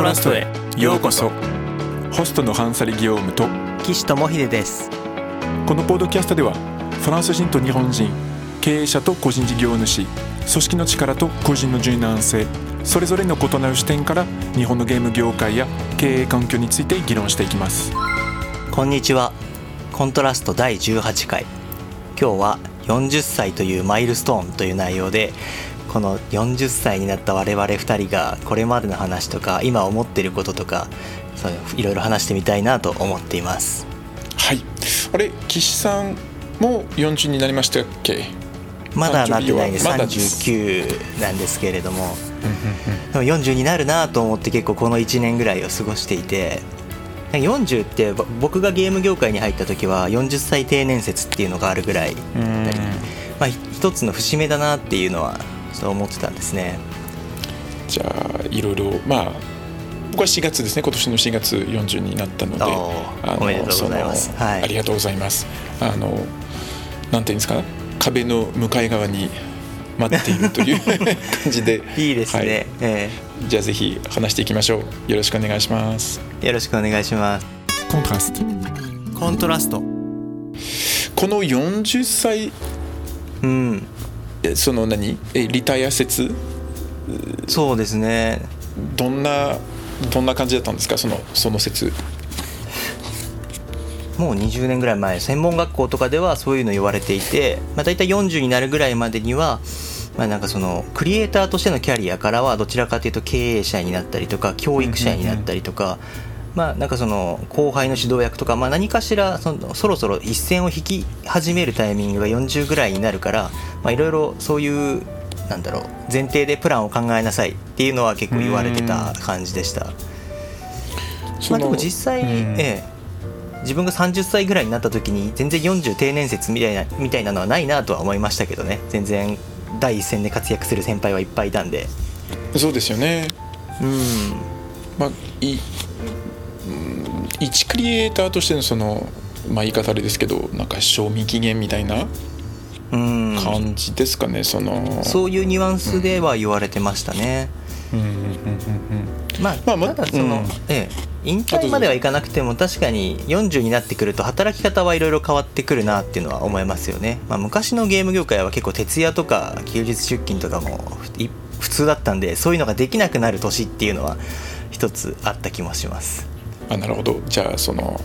トラストへようこそ。ホストのハンサリ・ギオームと岸智秀です。このポッドキャストではフランス人と日本人経営者と個人事業主組織の力と個人の柔軟性それぞれの異なる視点から日本のゲーム業界や経営環境について議論していきます。こんにちは。コントラスト第18回。今日は40歳というマイルストーンという内容でこの40歳になった我々2人がこれまでの話とか今思ってることとかそういろいろ話してみたいなと思っています。はい。あれ岸さんも40になりましたっけ？まだなってないですまだです。39なんですけれども。でも40になるなと思って結構この1年ぐらいを過ごしていて40ってぼ僕がゲーム業界に入った時は40歳定年説っていうのがあるぐらいだったりまあ、一つの節目だなっていうのはそう思ってたんですね。じゃあいろいろまあ僕は4月ですね。今年の4月40になったのであのおめでとうございます。はい。ありがとうございます。あのなんていうんですか？壁の向かい側に待っているという 感じで。いいですね、はい。えじゃあぜひ話していきましょう。よろしくお願いします。えよろしくお願いします。コントラスト。コントラスト。この40歳うん。えその何？えリタイア説？そうですね。どんなどんな感じだったんですか？そのその説。もう20年ぐらい前。専門学校とかではそういうの言われていて、まあ、大体40になるぐらいまでには、まあ、なんかそのクリエイターとしてのキャリアからはどちらかというと経営者になったりとか教育者になったりとか、まあ、なんかその後輩の指導役とか、まあ、何かしらそのそろそろ一線を引き始めるタイミングが40ぐらいになるからまあいろいろそういうなんだろう前提でプランを考えなさいっていうのは結構言われてた感じでした。まあ、でも実際、うん。ええ、自分が30歳ぐらいになった時に全然40定年説みたいなみたいなのはないなとは思いましたけどね。全然第一線で活躍する先輩はいっぱいいたんで。そうですよね。うん。まあいうん一クリエイターとしてのそのまあ言い方あれですけどなんか賞味期限みたいなうん。感じですかね、その。そういうニュアンスでは言われてましたね、うん。うん。うん。まあ、まあまただその、うん。ええ、引退まではいかなくても確かに40になってくると働き方はいろいろ変わってくるなっていうのは思いますよね、まあ、昔のゲーム業界は結構徹夜とか休日出勤とかもい普通だったんでそういうのができなくなる年っていうのは一つあった気もしますあなるほど。じゃあその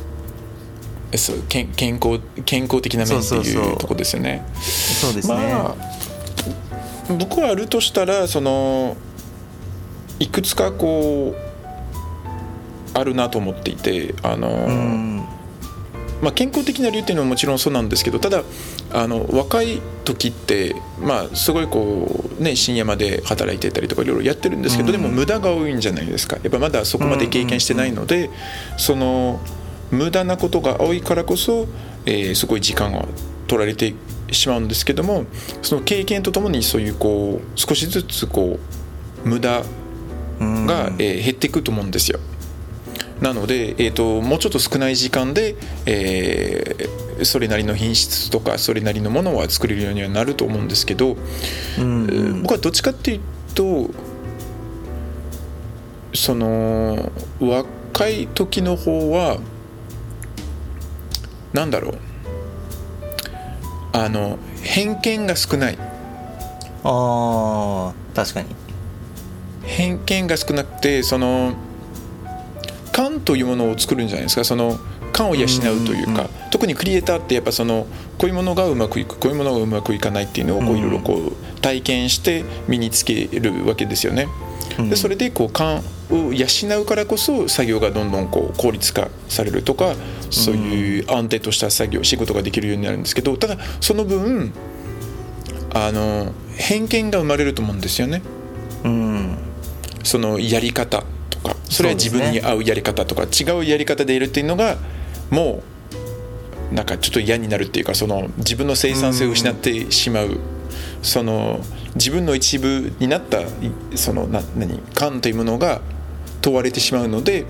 えそう健健康健康的な面っていうとこですよね。そうですね、まあ僕はあるとしたらそのいくつかこうあるなと思っていてあの、うん。まあ、健康的な理由っていうのはもちろんそうなんですけどただあの若い時って、まあ、すごいこう、ね、深夜まで働いてたりとかいろいろやってるんですけど、うん。でも無駄が多いんじゃないですか。やっぱまだそこまで経験してないので、その無駄なことが多いからこそ、えーすごい時間が取られてしまうんですけどもその経験とともにそういうこう少しずつこう無駄うん。が、えー減っていくと思うんですよ。なので、えー、ともうちょっと少ない時間で、えーそれなりの品質とかそれなりのものは作れるようにはなると思うんですけど、うんえー僕はどっちかっていうとその若い時の方はなんだろう。あの偏見が少ない。あー確かに。偏見が少なくてその感というものを作るんじゃないですか。その感を養うというか、うん特にクリエイターってやっぱそのこういうものがうまくいくこういうものがうまくいかないっていうのをこううん。いろいろこう体験して身につけるわけですよね。うんでそれでこう感を養うからこそ作業がどんどんこう効率化されるとかそういう安定とした作業仕事ができるようになるんですけどただその分あの偏見が生まれると思うんですよね。うん。そのやり方。とかそれは自分に合うやり方とか、違うやり方でいるっていうのがもうなんかちょっと嫌になるっていうかその自分の生産性を失ってしまう、その自分の一部になったいそのな何感というものが問われてしまうので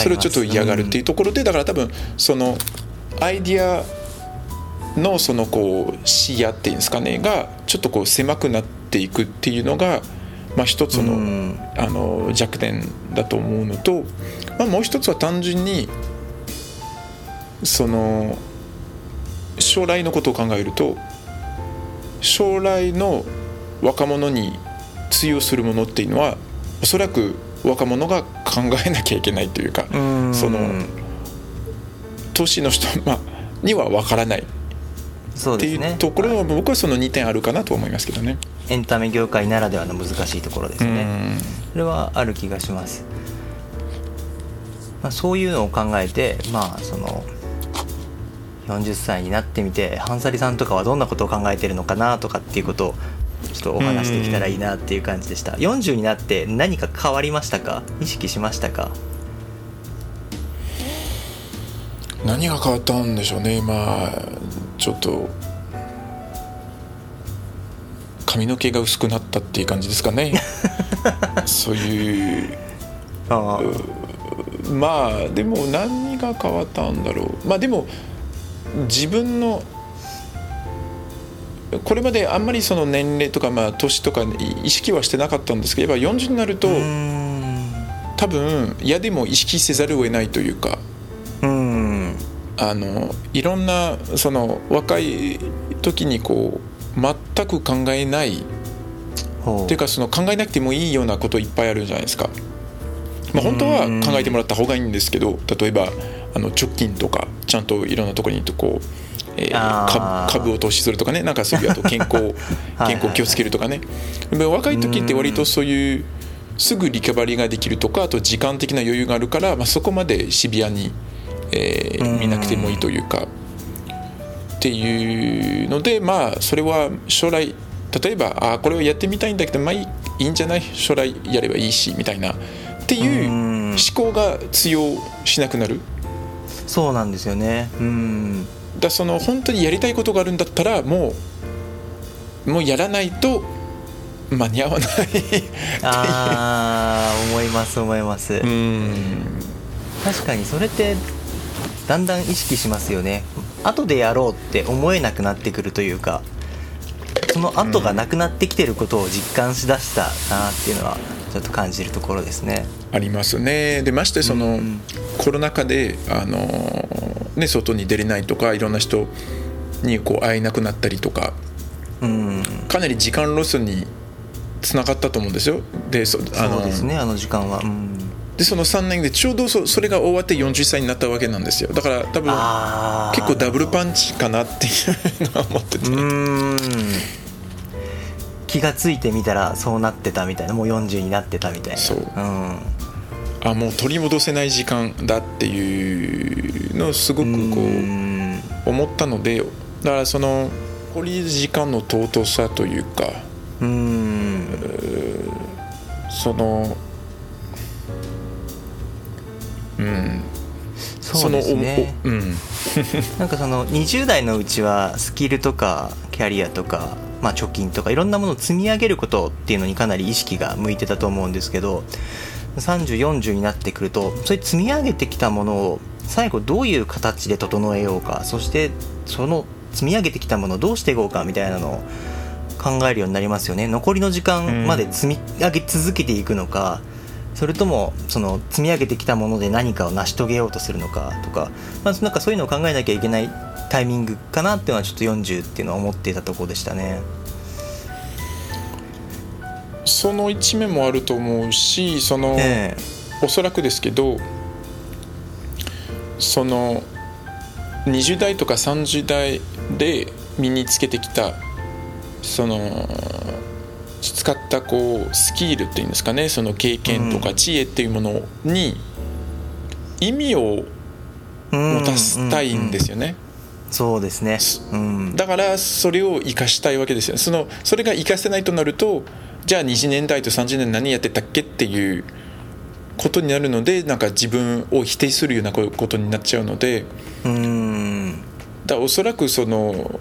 それをちょっと嫌がるっていうところで、だから多分そのアイディアのそのこう視野っていうんですかねがちょっとこう狭くなっていくっていうのがまあ、一つの,、うん。あの弱点だと思うのと、まあ、もう一つは単純にその将来のことを考えると将来の若者に通用するものっていうのはおそらく若者が考えなきゃいけないというか、うん。その年の人、まあ、には分からない。っていうところは僕はその2点あるかなと思いますけどね。エンタメ業界ならではの難しいところですうね。ん。それはある気がします、まあ、そういうのを考えてまあその40歳になってみてハンサリさんとかはどんなことを考えてるのかなとかっていうことをちょっとお話できたらいいなっていう感じでした。40になって何か変わりましたか？意識しましたか？何が変わったんでしょうね。まあちょっと髪の毛が薄くなったっていう感じですかね。そういう。あまあでも何が変わったんだろう。まあでも自分のこれまであんまりその年齢とかまあ年とか意識はしてなかったんですけどやっぱ40になると多分嫌でも意識せざるを得ないというかうーん。あのいろんなその若い時にこう全く考えない。っていうかその考えなくてもいいようなこといっぱいあるじゃないですか。まあ、本当は考えてもらった方がいいんですけど例えばあの直近とかちゃんといろんなところにこう、えー株株を投資するとかねなんかそういうあと健康 はい健康気をつけるとかね。でも若い時って割とそういうすぐリカバリーができるとかあと時間的な余裕があるから、まあ、そこまでシビアに、えーうん。見なくてもいいというかっていうのでまあそれは将来例えばあこれをやってみたいんだけどまあいいんじゃない？将来やればいいしみたいな。っていううん。思考が通用しなくなる？そうなんですよね。うん。だその本当にやりたいことがあるんだったらもうもうやらないと間に合わない。ああ思います思います、うん。確かにそれってだんだん意識しますよね後でやろうって思えなくなってくるというかその後がなくなってきてることを実感しだしたなっていうのはちょっと感じるところですね。ありますね。でましてその、うんコロナ禍であの、ね、外に出れないとかいろんな人にこう会えなくなったりとかうん。かなり時間ロスにつながったと思うんですよ。でそあのそうですねあの時間は。うんでその3年でちょうどそそれが終わって40歳になったわけなんですよ。だから多分結構ダブルパンチかなっていうのは思ってて、気がついてみたらそうなってたみたいな。もう40になってたみたいな。そう。うん。あもう取り戻せない時間だっていうのをすごくこう思ったのでだからその残り時間の尊さというかうーん。そのうん。そうですね。うん。なんかその20代のうちはスキルとかキャリアとか、まあ、貯金とかいろんなものを積み上げることっていうのにかなり意識が向いてたと思うんですけど3040になってくるとそういう積み上げてきたものを最後どういう形で整えようかそしてその積み上げてきたものをどうしていこうかみたいなのを考えるようになりますよね。残りの時間まで積み上げ続けていくのか、それともその積み上げてきたもので何かを成し遂げようとするのかとか,、まあ、なんかそういうのを考えなきゃいけないタイミングかなっていうのはちょっと40っていうのは思っていたところでしたね。その一面もあると思うしその、えおそらくですけどその20代とか30代で身につけてきたその使ったこうスキルっていうんですかねその経験とか知恵っていうものに意味をえ持たせたいんですよね。そうですね。うん、だからそれを生かしたいわけですよそのそれが生かせないとなるとじゃあ20年代と30年何やってたっけっていうことになるのでなんか自分を否定するようなことになっちゃうのでうんだおそらくその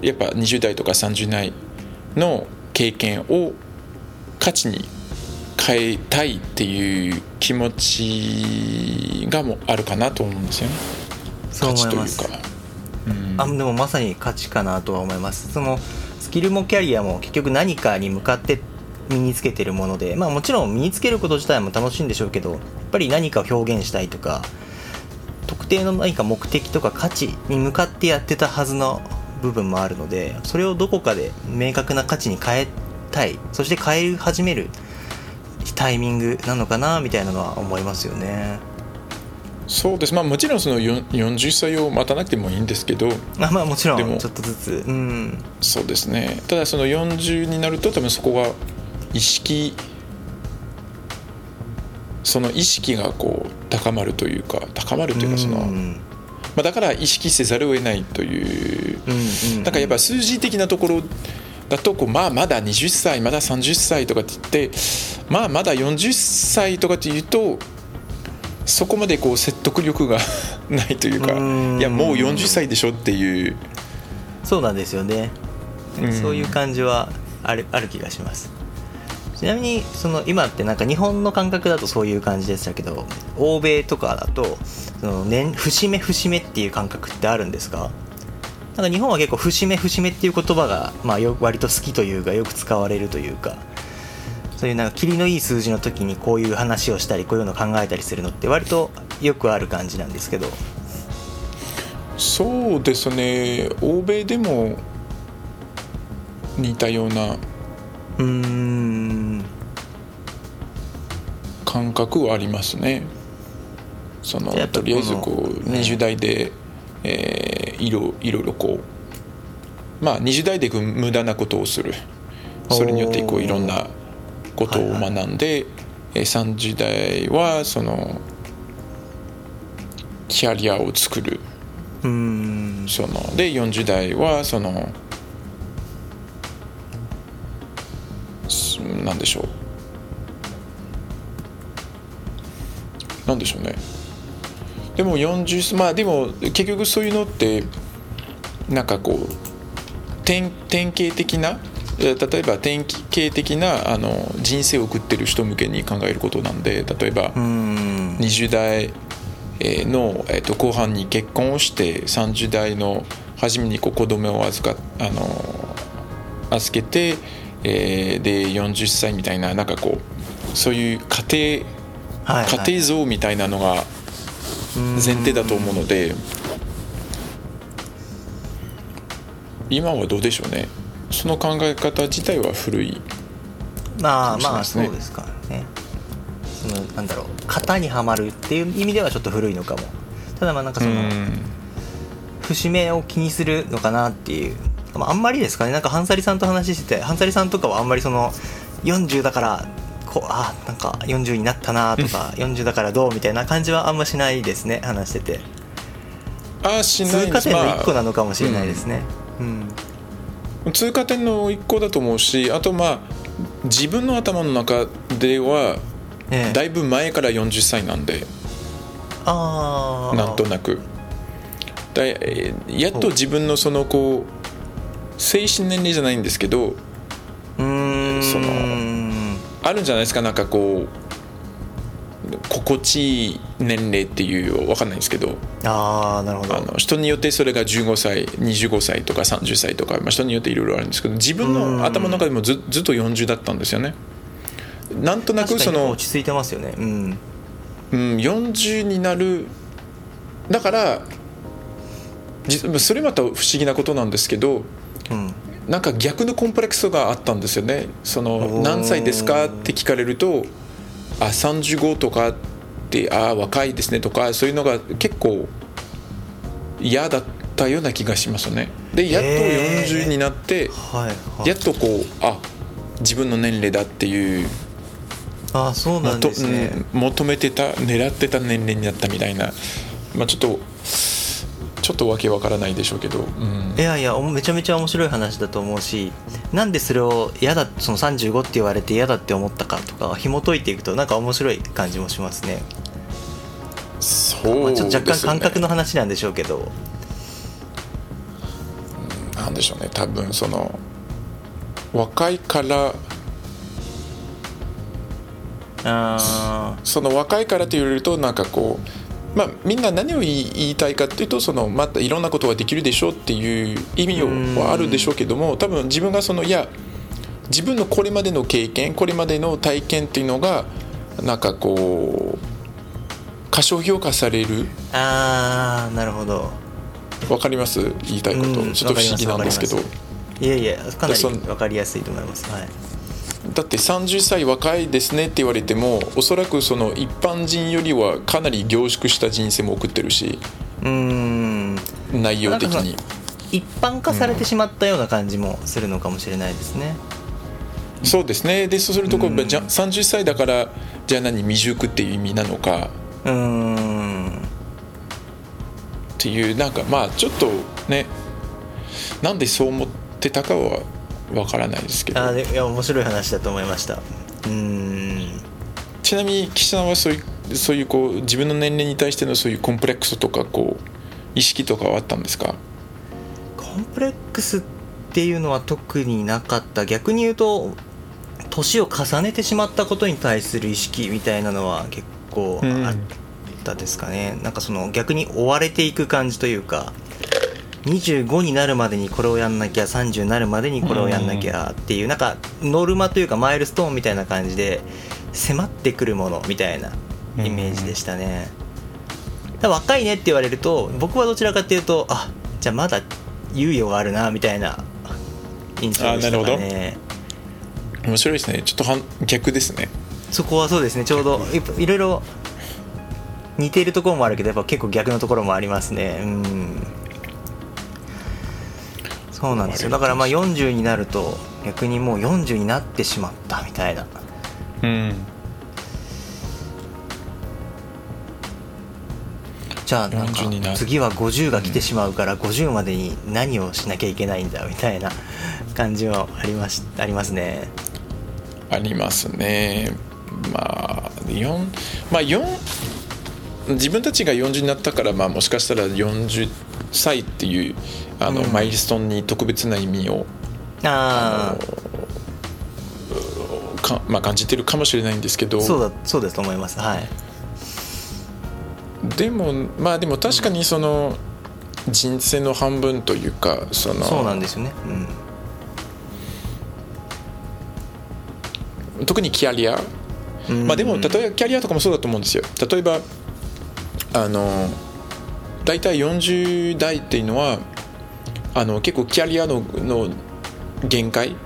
やっぱ20代とか30代の経験を価値に変えたいっていう気持ちがもうあるかなと思うんですよねそう価値という思います。か。うんあでもまさに価値かなとは思いますそのスキルもキャリアも結局何かに向かって身につけてるもので、まあ、もちろん身につけること自体も楽しいんでしょうけどやっぱり何かを表現したいとか特定の何か目的とか価値に向かってやってたはずの部分もあるのでそれをどこかで明確な価値に変えたい。そして変え始めるタイミングなのかなみたいなのは思いますよね。そうです。まあもちろんそのよ40歳を待たなくてもいいんですけど。あまあもちろでも。んちょっとずつ。うん。そうですね。ただその40になると多分そこが意識その意識がこう高まるというか高まるというかその、うんまあ、だから意識せざるを得ないという。うんうんだからやっぱ数字的なところだとこうまあまだ20歳まだ30歳とかって言ってまあまだ40歳とかっていうとそこまでこう説得力が ないというかうん。いやもう40歳でしょっていう。そうなんですよね、うん。そういう感じはあるある気がします。ちなみにその今ってなんか日本の感覚だとそういう感じでしたけど欧米とかだとその年節目節目っていう感覚ってあるんですかなんか日本は結構節目節目っていう言葉が、まあ、よ割と好きというかよく使われるというかそういうなんか霧のいい数字の時にこういう話をしたりこういうのを考えたりするのって割とよくある感じなんですけど。そうですね。欧米でも似たようなうーん。感覚はありますねそのとりあえずここうのね20代で、えーいろいろいろこうまあ20代で無駄なことをする。それによってこういろんなことを学んで、えー30代はそのキャリアを作る。うーん。そので40代はそのすなんでしょう。なんでしょうねでも40まあでも結局そういうのってなんかこう典典型的なえ例えば典型的なあの人生を送ってる人向けに考えることなんで例えば、うーん20代えーの、えー、と後半に結婚をして30代の初めにこう子供を預かあの預けて、えーで40歳みたいななんかこうそういう家庭家庭像みたいなのが前提だと思うので今はどうでしょうね。その考え方自体は古い。まあまあそうですからね。そのなんだろう。型にはまるっていう意味ではちょっと古いのかも。ただまあなんかその節目を気にするのかなっていう、まあ、あんまりですかね。なんかハンサリさんと話しててハンサリさんとかはあんまりその40だからこうあなんか40になったなとか40だからどうみたいな感じはあんましないですね話してて。ああしない通過点のまあ。1個なのかもしれないですね。うん。通過点の一個だと思うしあとまあ自分の頭の中ではええ。だいぶ前から40歳なんで。ああなんとなく。だえーやっと自分のそのこう精神年齢じゃないんですけどうーん。そのあるんじゃないですか？なんかこう心地いい年齢っていうわかんないんですけど。ああなるほど。あの人によってそれが15歳25歳とか30歳とか、まあ、人によっていろいろあるんですけど自分の頭の中でもずずっと40だったんですよね。なんとなくその、落ち着いてますよね。うん。うん、40になる。だからじそれまた不思議なことなんですけどうんなんか逆のコンプレックスがあったんですよね。その何歳ですか？って聞かれるとあ35とかってあ若いですねとかそういうのが結構嫌だったような気がしますよね。でやっとへー。40になってやっとこうあ自分の年齢だっていうああそうなんとですね、うん求めてた狙ってた年齢になったみたいな。まあちょっとちょっとわけわからないでしょうけど、うん。いやいやおめちゃめちゃ面白い話だと思うしなんでそれを嫌だその35って言われて嫌だって思ったかとか紐解いていくとなんか面白い感じもしますね。そうまあ、ちょっと若干感覚の話なんでしょうけど。なんでしょうね。多分その若いからあその若いからと言われるとなんかこうまあみんな何を言いたいかっていうとそのまたいろんなことができるでしょうっていう意味はあるでしょうけども多分自分がそのいや自分のこれまでの経験これまでの体験っていうのがなんかこう過小評価される。ああなるほど。わかります？言いたいこと、うんちょっと不思議なんですけど。いやいやかなりかりやすいと思います。はいだって30歳若いですねって言われてもおそらくその一般人よりはかなり凝縮した人生も送ってるしうーん内容的に。一般化されてしまったような感じもするのかもしれないですね、そうですね。でそうするとこう、うん。じゃ30歳だからじゃあ何未熟っていう意味なのか。うーん。っていうなんかまあちょっとねなんでそう思ってたかはわからないですけど。あいや面白い話だと思いました。うーん。ちなみに岸さんはそういうそういうこう自分の年齢に対してのそういうコンプレックスとかこう意識とかはあったんですか？コンプレックスっていうのは特になかった。逆に言うと年を重ねてしまったことに対する意識みたいなのは結構うんあったですかね、なんかその逆に追われていく感じというか25になるまでにこれをやんなきゃ30になるまでにこれをやんなきゃっていうなんかノルマというかマイルストーンみたいな感じで迫ってくるものみたいなイメージでしたね、だから若いねって言われると僕はどちらかっていうとあじゃあまだ猶予があるなみたいな印象でしたかね面白いですね。ちょっと反逆ですね。そこはそうですね。ちょうどいろいろ似ているところもあるけどやっぱ結構逆のところもありますね。うんそうなんですよ。だからまあ40になると逆にもう40になってしまったみたいな。うん。じゃあなん40になる。か次は50が来てしまうから50までに何をしなきゃいけないんだみたいな 感じはありましありますね。ありますね。まあ4まあ4自分たちが40になったからまあもしかしたら40歳っていうあの、うん。マイルストーンに特別な意味をあか、まあ、感じてるかもしれないんですけど。あそうだそうですと思います。はい。でもまあでも確かにその人生の半分というかそのそうなんですよね。特にキャリア。うん。まあでも例えばキャリアとかもそうだと思うんですよ。例えばあの大体40代っていうのはあの結構キャリアのの限界？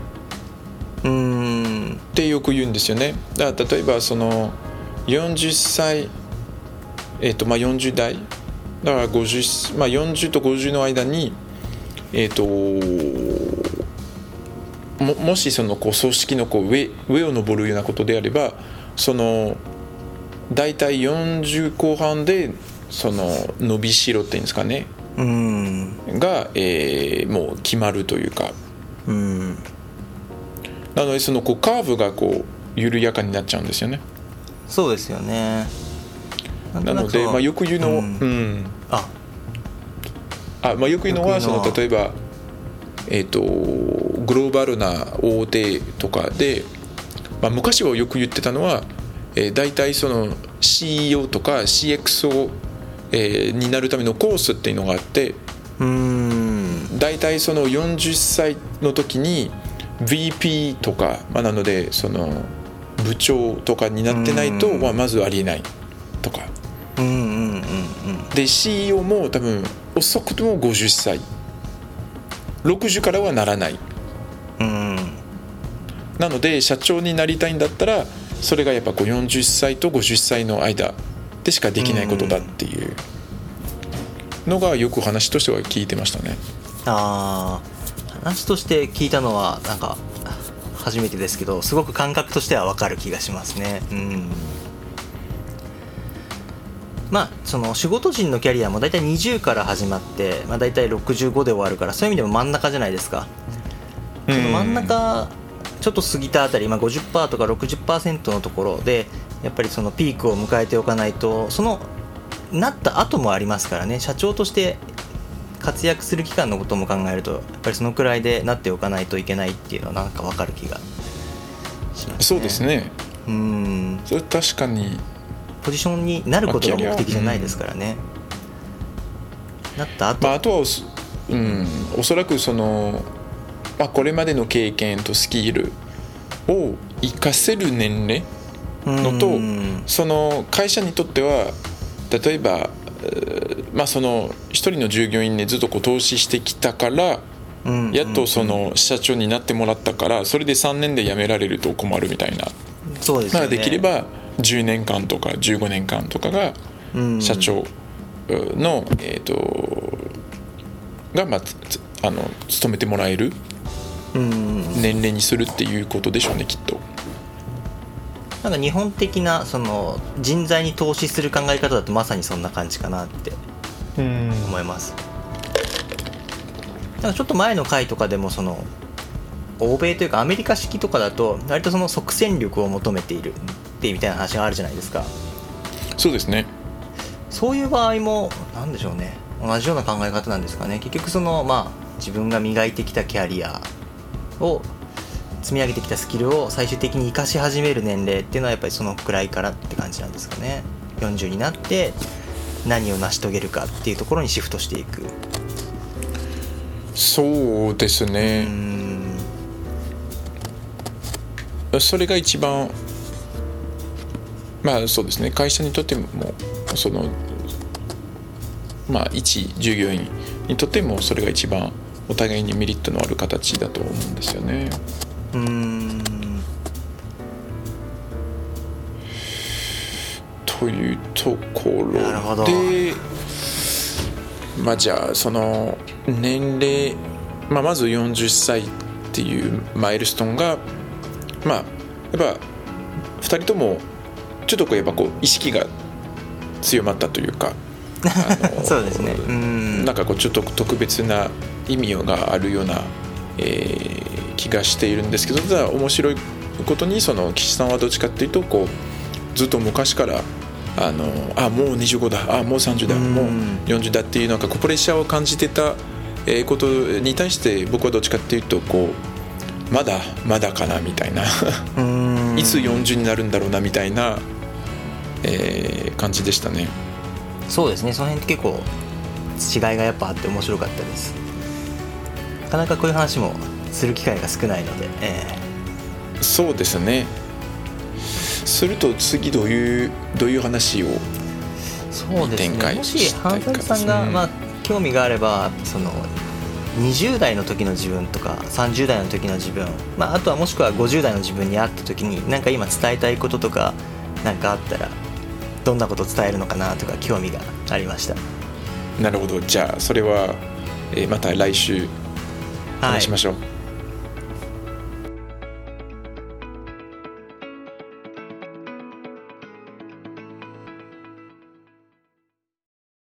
うんってよく言うんですよね。だから例えばその40歳えっ、とまあ40代。だから50、まあ、40と50の間にえっ、とももしそのこう組織のこう上上を登るようなことであればその大体40後半でその伸びしろっていうんですかね。うん。が、えーもう決まるというか。うん。なのでそのこうカーブがこう緩やかになっちゃうんですよね。そうですよね。なので、まあ、よく言うの、ううん。ん。あ。あまあ、よく言うのはその例えば、えー、とグローバルな大手とかで、まあ、昔はよく言ってたのは、えー、大体その CEO とか CXO、えーになるためのコースっていうのがあってうん。大体その40歳の時に VP とか、まあ、なのでその部長とかになってないと、うん。まあ、まずありえないとか。うんうんうんうん。で CEO も多分遅くとも50歳。60からはならない。うん。なので社長になりたいんだったらそれがやっぱこう40歳と50歳の間でしかできないことだっていうのがよく話としては聞いてましたね。ああ話として聞いたのはなんか初めてですけどすごく感覚としては分かる気がしますね。うん。まあその仕事人のキャリアも大体20から始まって、まあ、大体65で終わるからそういう意味でも真ん中じゃないですか。その真ん中ちょっと過ぎたあたり、まあ、50%とか60%のところでやっぱりそのピークを迎えておかないとそのなった後もありますからね。社長として活躍する期間のことも考えるとやっぱりそのくらいでなっておかないといけないっていうのはなんか分かる気がしますね。そうですね。うん。それ確かにポジションになることが目的じゃないですからね、なった後、まあ、あとはうん、おそらくその、まあ、これまでの経験とスキルを生かせる年齢のとうん。その会社にとっては例えば、えーまあ、その一人の従業員にずっとこう投資してきたからうん。やっとその社長になってもらったからそれで3年で辞められると困るみたいな、まあ、そうですよね。できれば10年間とか15年間とかがうん。社長の、えー、とが、まあ、あの勤めてもらえる。うん年齢にするっていうことでしょうねきっと。なんか日本的なその人材に投資する考え方だとまさにそんな感じかなって思います。なんかちょっと前の回とかでもその欧米というかアメリカ式とかだと割とその即戦力を求めているってみたいな話があるじゃないですか。そうですね。そういう場合もなんでしょうね。同じような考え方なんですかね。結局そのまあ自分が磨いてきたキャリアを積み上げてきたスキルを最終的に生かし始める年齢っていうのはやっぱりそのくらいからって感じなんですかね。40になって何を成し遂げるかっていうところにシフトしていく。そうですね、ん。それが一番まあそうですね。会社にとってもそのまあ一従業員にとってもそれが一番お互いにメリットのある形だと思うんですよね。うーんというところでまあじゃあその年齢、まあ、まず40歳っていうマイルストーンがまあやっぱ2人ともちょっとこうやっぱこう意識が強まったというか そうですね。うーん。なんかこうちょっと特別な意味があるような、えー気がしているんですけどただ面白いことにその岸さんはどっちかっていうとこうずっと昔からあのあもう25だあもう30だうん。もう40だっていうなんかこうプレッシャーを感じてた、えーことに対して僕はどっちかっていうとこうまだまだかなみたいな。いつ40になるんだろうなみたいな、えー感じでしたね。そうですね。その辺って結構違いがやっぱあって面白かったですなかなかこういう話もする機会が少ないので、えそうですね。すると次どういうどういう話をえそうです展開ねもし半崎さんが、うんまあ、興味があればその20代の時の自分とか30代の時の自分、まあ、あとはもしくは50代の自分に会った時に何か今伝えたいこととか何かあったらどんなことを伝えるのかなとか興味がありました。なるほど。じゃあそれは、えーまた来週はい話しましょう、